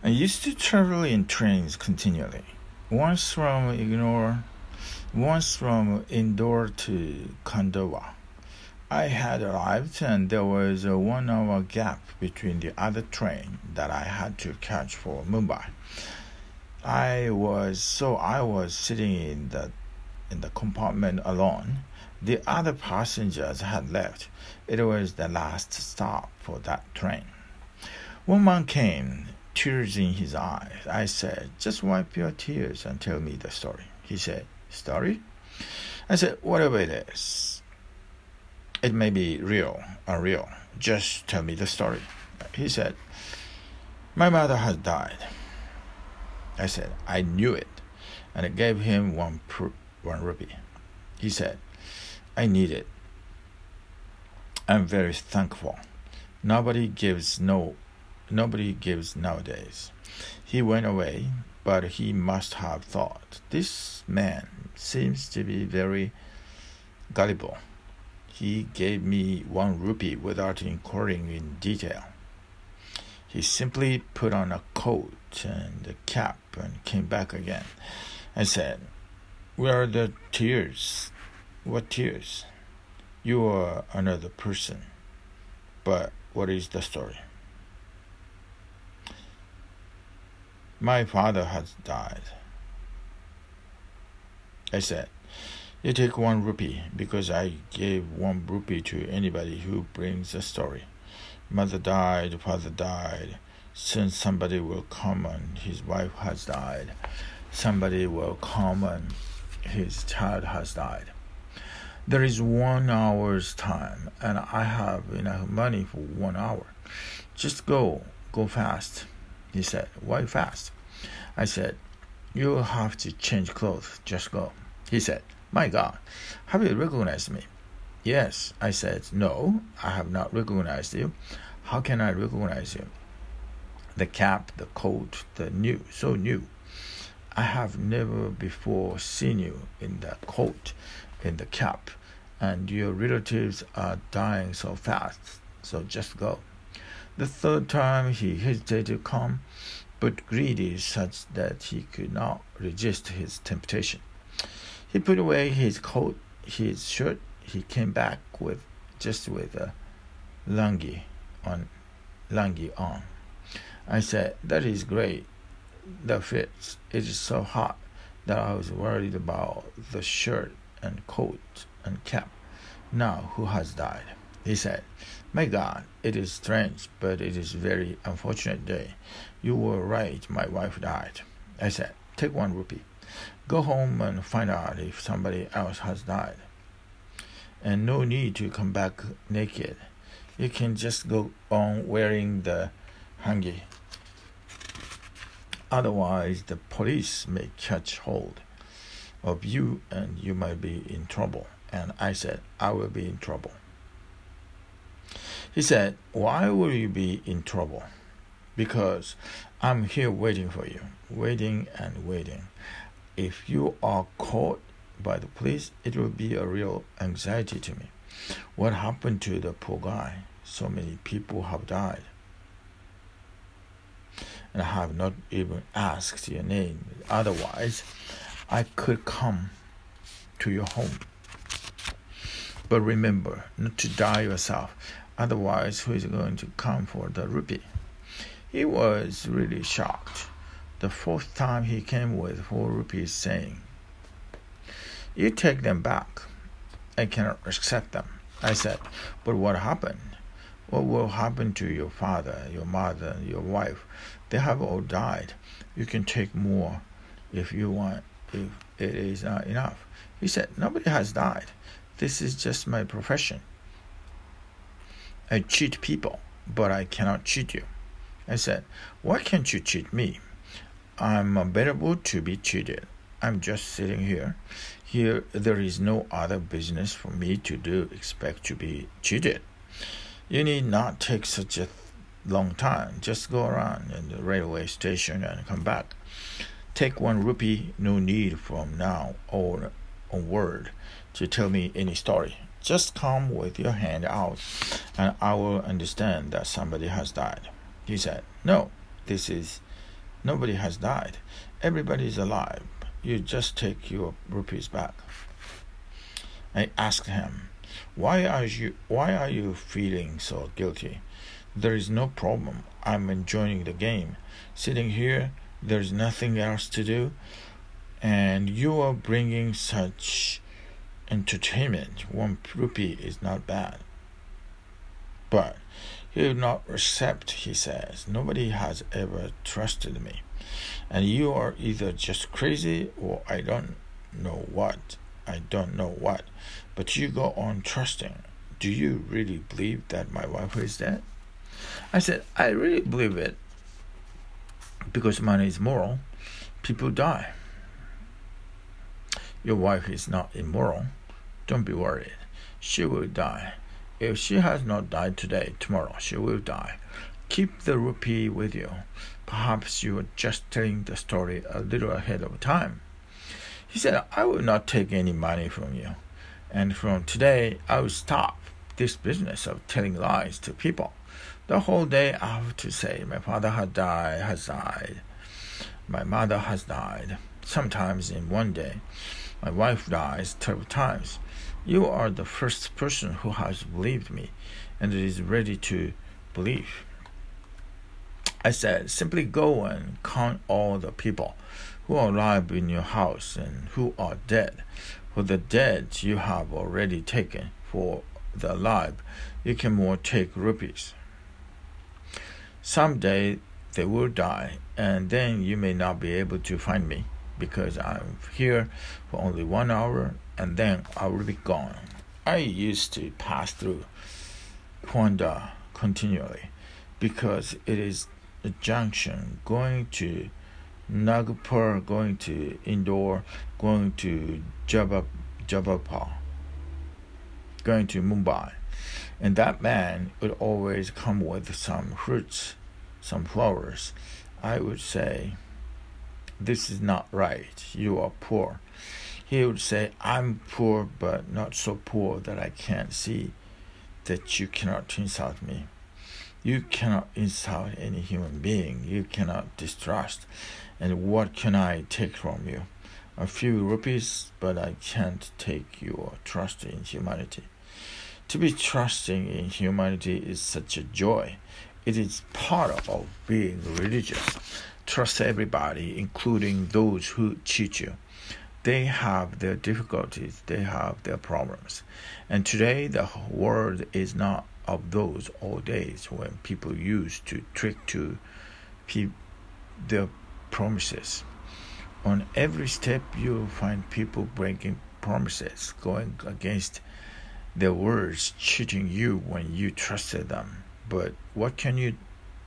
I used to travel in trains continually. Once from Ignore, once from Indore to Khandwa. I had arrived and there was a one hour gap between the other train that I had to catch for Mumbai. I was so I was sitting in the in the compartment alone. The other passengers had left. It was the last stop for that train. One man came, tears in his eyes. I said, Just wipe your tears and tell me the story. He said, Story? I said, Whatever it is. It may be real or real. Just tell me the story. He said, My mother has died. I said, I knew it. And I gave him one, pr- one rupee. He said, I need it. I'm very thankful. Nobody gives no nobody gives nowadays. He went away, but he must have thought, this man seems to be very gullible. He gave me one rupee without inquiring in detail. He simply put on a coat and a cap and came back again. I said, Where are the tears? What tears? You are another person. But what is the story? My father has died. I said, you take one rupee because I gave one rupee to anybody who brings a story. Mother died, father died. Soon somebody will come and his wife has died. Somebody will come and his child has died. There is one hour's time, and I have enough money for one hour. Just go, go fast. He said, Why fast? I said, You'll have to change clothes. Just go. He said, my God, have you recognized me? Yes, I said, No, I have not recognized you. How can I recognize you? The cap, the coat, the new, so new. I have never before seen you in the coat, in the cap, and your relatives are dying so fast, so just go. The third time he hesitated to come, but greedy such that he could not resist his temptation. He put away his coat, his shirt. He came back with just with a lungi on, lungi on. I said, "That is great. That fits. It is so hot that I was worried about the shirt and coat and cap. Now, who has died?" He said, "My God, it is strange, but it is very unfortunate day. You were right. My wife died." I said, "Take one rupee." Go home and find out if somebody else has died. And no need to come back naked. You can just go on wearing the lungi. Otherwise, the police may catch hold of you and you might be in trouble. And I said, I will be in trouble. He said, Why will you be in trouble? Because I'm here waiting for you, waiting and waiting if you are caught by the police, it will be a real anxiety to me. What happened to the poor guy? So many people have died. And I have not even asked your name. Otherwise, I could come to your home. But remember not to die yourself. Otherwise, who is going to come for the rupee? He was really shocked the fourth time he came with four rupees, saying, You take them back. I cannot accept them. I said, But what happened? What will happen to your father, your mother, your wife? They have all died. You can take more if you want, if it is not enough. He said, Nobody has died. This is just my profession. I cheat people, but I cannot cheat you. I said, Why can't you cheat me? I'm available to be cheated. I'm just sitting here. Here, there is no other business for me to do except to be cheated. You need not take such a long time. Just go around in the railway station and come back. Take one rupee, no need from now on onward to tell me any story. Just come with your hand out, and I will understand that somebody has died. He said, No, this is Nobody has died. Everybody is alive. You just take your rupees back. I asked him, why are you why are you feeling so guilty? There is no problem. I'm enjoying the game. Sitting here, there's nothing else to do, and you are bringing such entertainment. One rupee is not bad. But he will not accept, he says. Nobody has ever trusted me. And you are either just crazy or I don't know what. I don't know what. But you go on trusting. Do you really believe that my wife is dead? I said, I really believe it because money is moral. People die. Your wife is not immoral. Don't be worried. She will die. If she has not died today, tomorrow she will die. Keep the rupee with you. Perhaps you are just telling the story a little ahead of time. He said, I will not take any money from you. And from today, I will stop this business of telling lies to people. The whole day I have to say, my father has died, has died. My mother has died. Sometimes in one day, my wife dies 12 times. You are the first person who has believed me and is ready to believe. I said, simply go and count all the people who are alive in your house and who are dead. For the dead you have already taken, for the alive you can more take rupees. Someday they will die, and then you may not be able to find me because I'm here for only one hour and then I will be gone. I used to pass through Khandwa continually because it is a junction going to Nagpur, going to Indore, going to Jabba, Jabalpur, going to Mumbai. And that man would always come with some fruits, some flowers. I would say, This is not right. You are poor. He would say, I'm poor, but not so poor that I can't see that you cannot insult me. You cannot insult any human being. You cannot distrust. And what can I take from you? A few rupees, but I can't take your trust in humanity. To be trusting in humanity is such a joy. It is part of being religious. Trust everybody, including those who cheat you. They have their difficulties, they have their problems. And today, the world is not of those old days when people used to trick to pe- their promises. On every step, you find people breaking promises, going against their words, cheating you when you trusted them. But what can you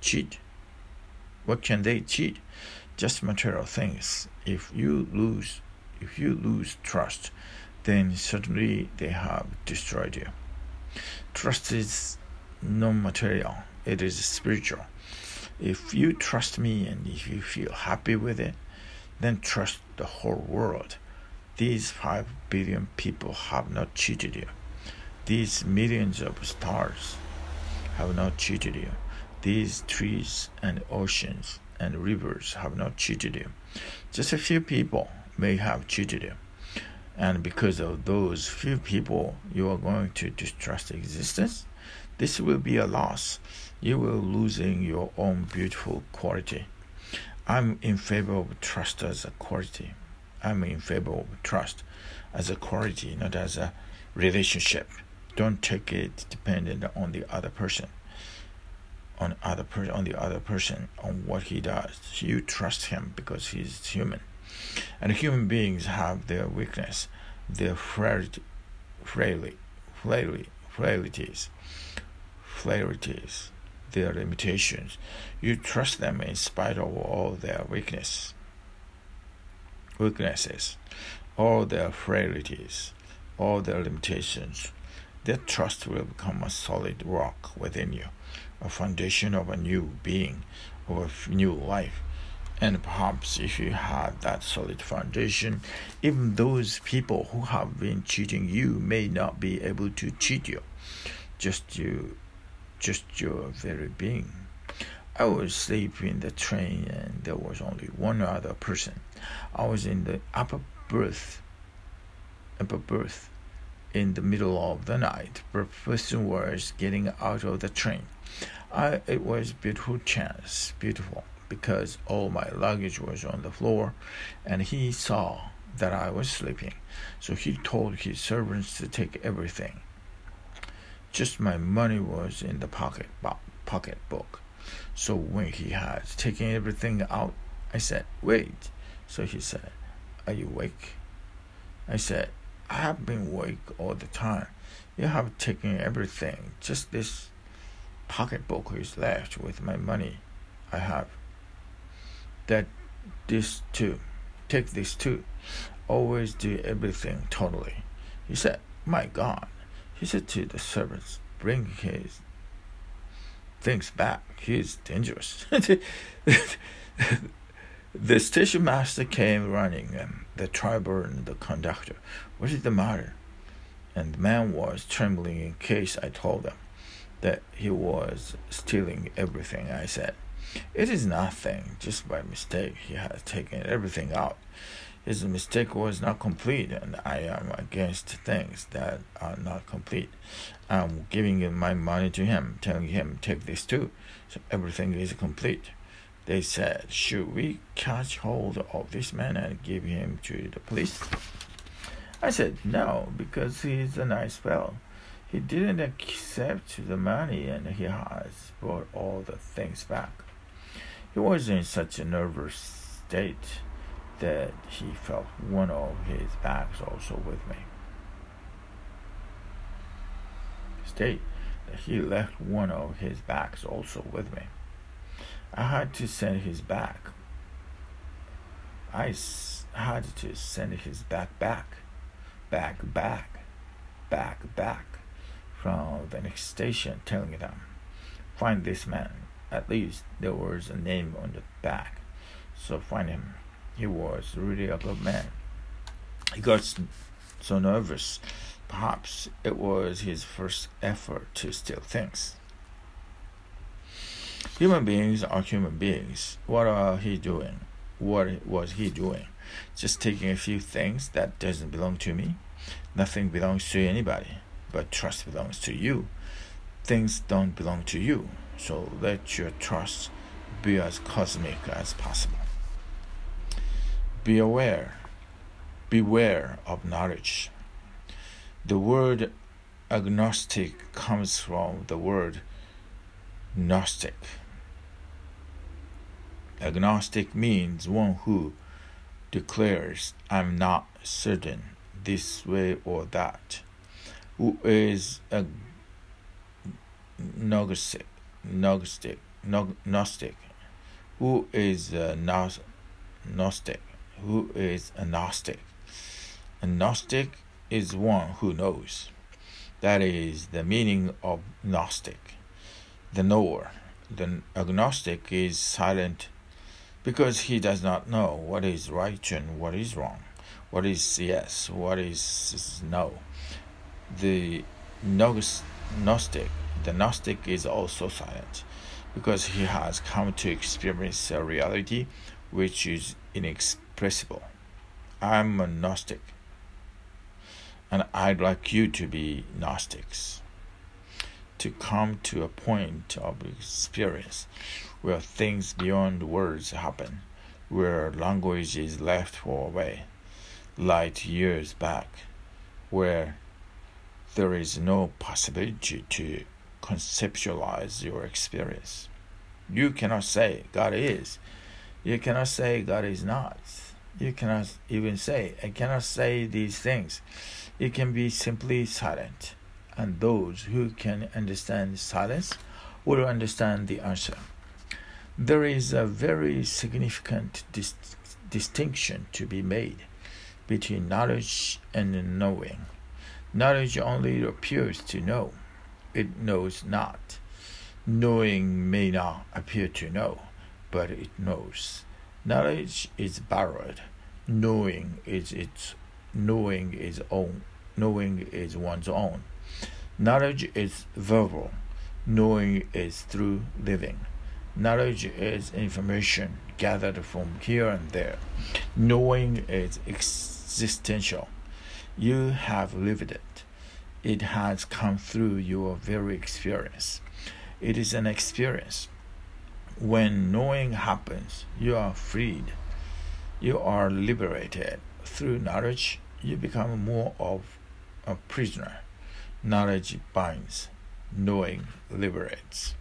cheat? What can they cheat? Just material things. If you lose, if you lose trust, then certainly they have destroyed you. Trust is non material, it is spiritual. If you trust me and if you feel happy with it, then trust the whole world. These 5 billion people have not cheated you. These millions of stars have not cheated you. These trees and oceans and rivers have not cheated you. Just a few people may have cheated you. And because of those few people, you are going to distrust existence. This will be a loss. You will losing your own beautiful quality. I'm in favor of trust as a quality. I'm in favor of trust as a quality, not as a relationship. Don't take it dependent on the other person, on other person, on the other person, on what he does. You trust him because he's human. And human beings have their weakness, their frailty, frailty, frailty, frailties, frailties, their limitations. You trust them in spite of all their weakness, weaknesses, all their frailties, all their limitations. That trust will become a solid rock within you, a foundation of a new being, of a new life and perhaps if you have that solid foundation, even those people who have been cheating you may not be able to cheat you. Just you, just your very being. I was sleeping in the train and there was only one other person. I was in the upper berth, upper berth in the middle of the night. The person was getting out of the train. I, it was beautiful chance, beautiful, because all my luggage was on the floor, and he saw that I was sleeping. So he told his servants to take everything. Just my money was in the pocket pocket book. So when he had taken everything out, I said, "Wait." So he said, "Are you awake?" I said, "I have been awake all the time. You have taken everything. Just this pocketbook is left with my money. I have that this too. Take this too. Always do everything totally. He said, My God. He said to the servants, Bring his things back. He is dangerous. the station master came running, and the driver and the conductor. What is the matter? And the man was trembling in case I told them that he was stealing everything. I said, It is nothing, just by mistake. He has taken everything out. His mistake was not complete, and I am against things that are not complete. I'm giving my money to him, telling him, Take this too, so everything is complete. They said, Should we catch hold of this man and give him to the police? I said, No, because he is a nice fellow. He didn't accept the money and he has brought all the things back. He was in such a nervous state that he felt one of his bags also with me. State that he left one of his bags also with me. I had to send his bag. I had to send his bag back, back, back, back, back from the next station telling them, find this man. At least there was a name on the back. So find him. He was really a good man. He got so nervous. Perhaps it was his first effort to steal things. Human beings are human beings. What are he doing? What was he doing? Just taking a few things that doesn't belong to me? Nothing belongs to anybody but trust belongs to you. Things don't belong to you, so let your trust be as cosmic as possible. Be aware, beware of knowledge. The word agnostic comes from the word Gnostic. Agnostic means one who declares, I'm not certain this way or that who is a gnostic, gnostic, who is uh, a gnostic, who is a gnostic. A gnostic is one who knows. That is the meaning of gnostic, the knower. The agnostic is silent because he does not know what is right and what is wrong, what is yes, what is no the Gnostic, the Gnostic is also silent because he has come to experience a reality which is inexpressible. I'm a Gnostic, and I'd like you to be Gnostics. To come to a point of experience where things beyond words happen, where language is left far away, light years back, where there is no possibility to conceptualize your experience. You cannot say God is. You cannot say God is not. You cannot even say, I cannot say these things. It can be simply silent. And those who can understand silence will understand the answer. There is a very significant dis- distinction to be made between knowledge and knowing. Knowledge only appears to know, it knows not. Knowing may not appear to know, but it knows. Knowledge is borrowed. Knowing is its knowing is own. Knowing is one's own. Knowledge is verbal. Knowing is through living. Knowledge is information gathered from here and there. Knowing is existential. You have lived it. It has come through your very experience. It is an experience. When knowing happens, you are freed. You are liberated. Through knowledge, you become more of a prisoner. Knowledge binds, knowing liberates.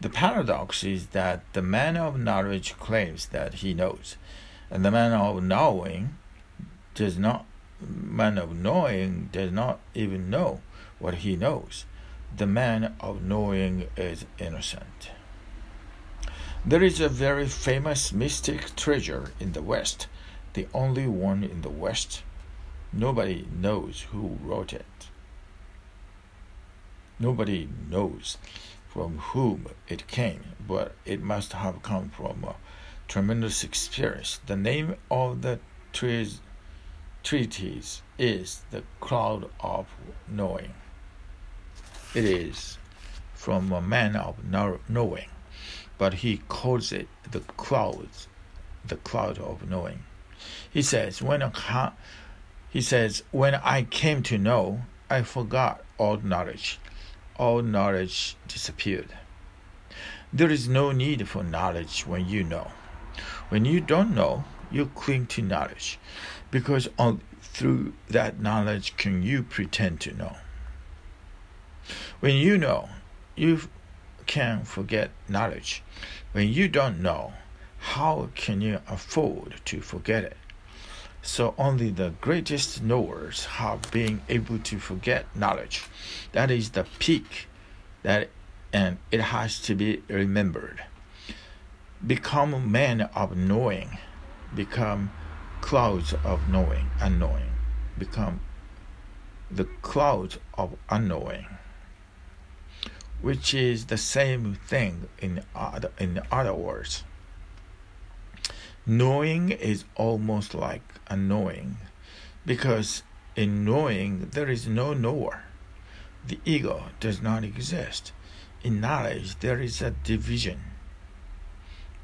The paradox is that the man of knowledge claims that he knows, and the man of knowing does not man of knowing does not even know what he knows. The man of knowing is innocent. There is a very famous mystic treasure in the West, the only one in the West. Nobody knows who wrote it. Nobody knows from whom it came, but it must have come from a tremendous experience. The name of the trees, treatise is The Cloud of Knowing. It is from a man of knowing, but he calls it the cloud, the cloud of knowing. He says, when a, he says, when I came to know, I forgot all knowledge all knowledge disappeared. There is no need for knowledge when you know. When you don't know, you cling to knowledge, because only through that knowledge can you pretend to know. When you know, you can forget knowledge. When you don't know, how can you afford to forget it? So only the greatest knowers have been able to forget knowledge. That is the peak that and it has to be remembered. Become men of knowing, become clouds of knowing, unknowing, become the cloud of unknowing, which is the same thing in other, in other words. Knowing is almost like unknowing, because in knowing there is no knower. The ego does not exist. In knowledge, there is a division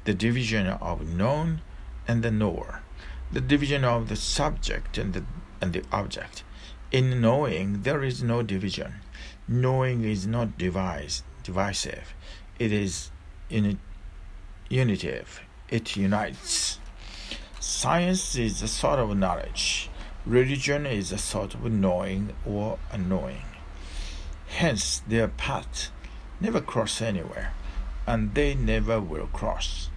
the division of known and the knower, the division of the subject and the, and the object. In knowing, there is no division. Knowing is not device, divisive, it is in, unitive it unites. Science is a sort of knowledge. Religion is a sort of knowing or unknowing. Hence, their paths never cross anywhere, and they never will cross.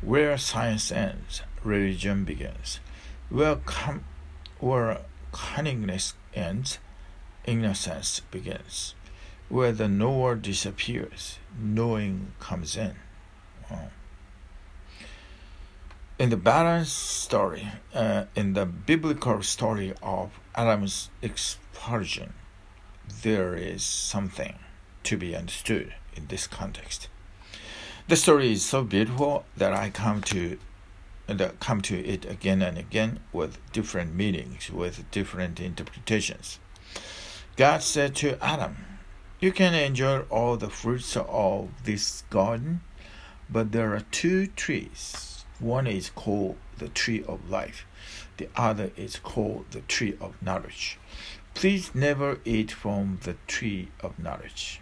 Where science ends, religion begins. Where, com- where cunningness ends, innocence begins. Where the knower disappears, knowing comes in. In the balanced story, uh, in the biblical story of Adam's expulsion, there is something to be understood in this context. The story is so beautiful that I come to that uh, come to it again and again with different meanings, with different interpretations. God said to Adam, You can enjoy all the fruits of this garden, but there are two trees one is called the tree of life, the other is called the tree of knowledge. Please never eat from the tree of knowledge.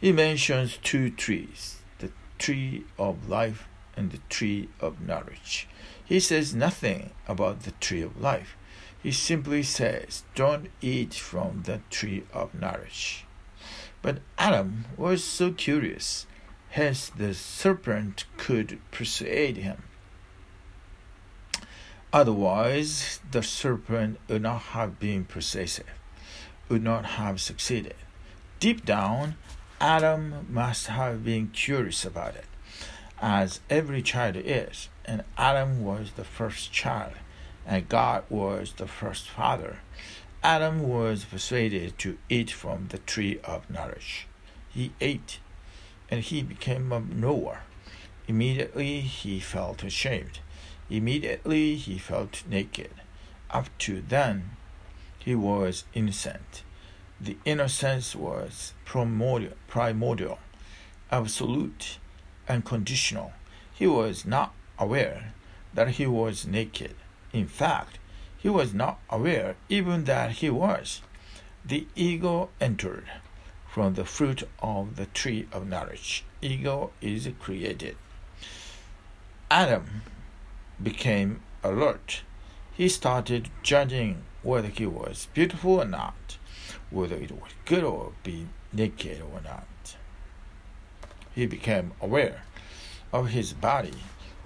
He mentions two trees the tree of life and the tree of knowledge. He says nothing about the tree of life. He simply says, Don't eat from the tree of knowledge. But Adam was so curious Hence, the serpent could persuade him. Otherwise, the serpent would not have been persuasive, would not have succeeded. Deep down, Adam must have been curious about it, as every child is, and Adam was the first child, and God was the first father. Adam was persuaded to eat from the tree of knowledge. He ate and he became a knower. Immediately he felt ashamed. Immediately he felt naked. Up to then, he was innocent. The innocence was primordial. primordial. absolute, unconditional. He was not aware that he was naked. In fact, he was not aware even that he was. The ego entered from the fruit of the tree of knowledge. Ego is created. Adam became alert. He started judging whether he was beautiful or not, whether it was good or be naked or not. He became aware of his body.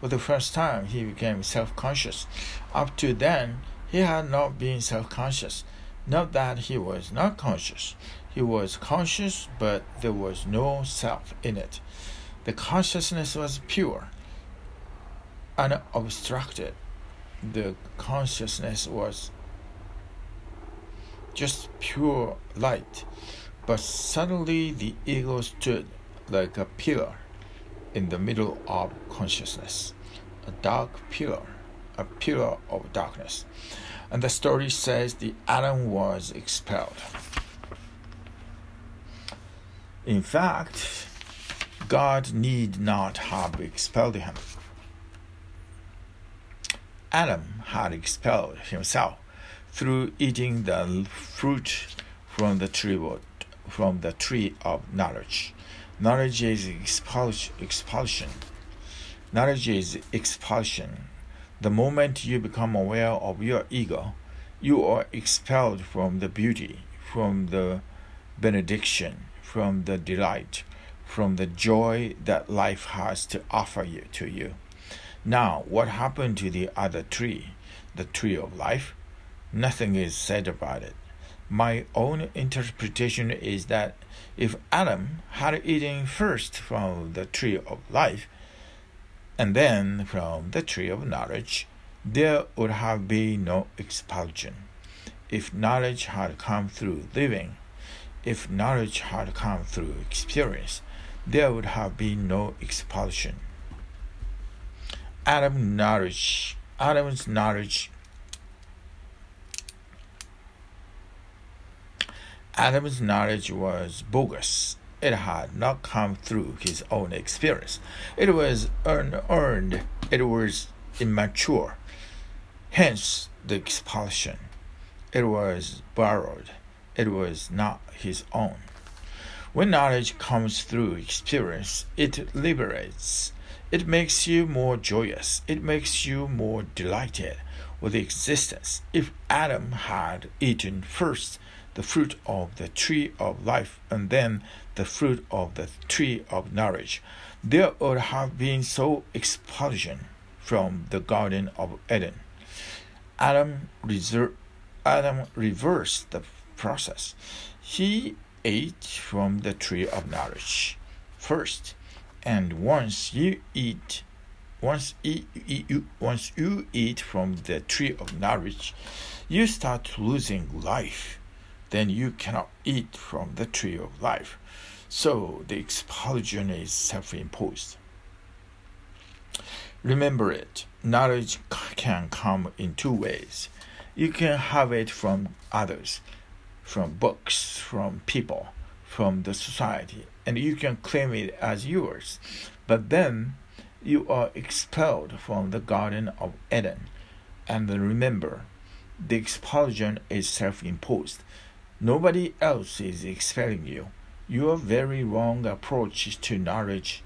For the first time, he became self conscious. Up to then, he had not been self conscious. Not that he was not conscious. He was conscious, but there was no self in it. The consciousness was pure, unobstructed. The consciousness was just pure light. But suddenly the ego stood like a pillar in the middle of consciousness, a dark pillar, a pillar of darkness. And the story says the Adam was expelled. In fact, God need not have expelled him. Adam had expelled himself through eating the fruit from the tree from the tree of knowledge. Knowledge is expulsion. Knowledge is expulsion. The moment you become aware of your ego, you are expelled from the beauty, from the benediction, from the delight, from the joy that life has to offer you to you. Now, what happened to the other tree, the tree of life? Nothing is said about it. My own interpretation is that if Adam had eaten first from the tree of life and then from the tree of knowledge, there would have been no expulsion. If knowledge had come through living, if knowledge had come through experience, there would have been no expulsion. Adam knowledge, Adam's knowledge Adam's knowledge was bogus. It had not come through his own experience. It was unearned. It was immature. Hence the expulsion. It was borrowed. It was not his own. When knowledge comes through experience, it liberates. It makes you more joyous. It makes you more delighted with existence. If Adam had eaten first the fruit of the tree of life and then the fruit of the tree of knowledge, there would have been so expulsion from the Garden of Eden. Adam, Adam reversed the process. He ate from the tree of knowledge first, and once you eat, once you, once you eat from the tree of knowledge, you start losing life then you cannot eat from the tree of life. So the expulsion is self imposed. Remember it knowledge can come in two ways. You can have it from others, from books, from people, from the society, and you can claim it as yours. But then you are expelled from the Garden of Eden. And remember, the expulsion is self imposed. Nobody else is expelling you. Your very wrong approach to knowledge,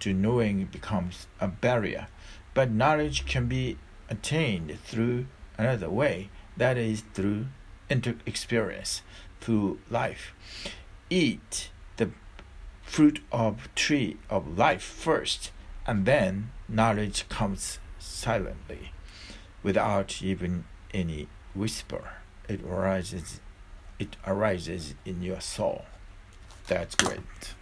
to knowing, becomes a barrier. But knowledge can be attained through another way that is, through inter- experience, through life. Eat the fruit of tree of life first, and then knowledge comes silently, without even any whisper. It arises it arises in your soul. That's great.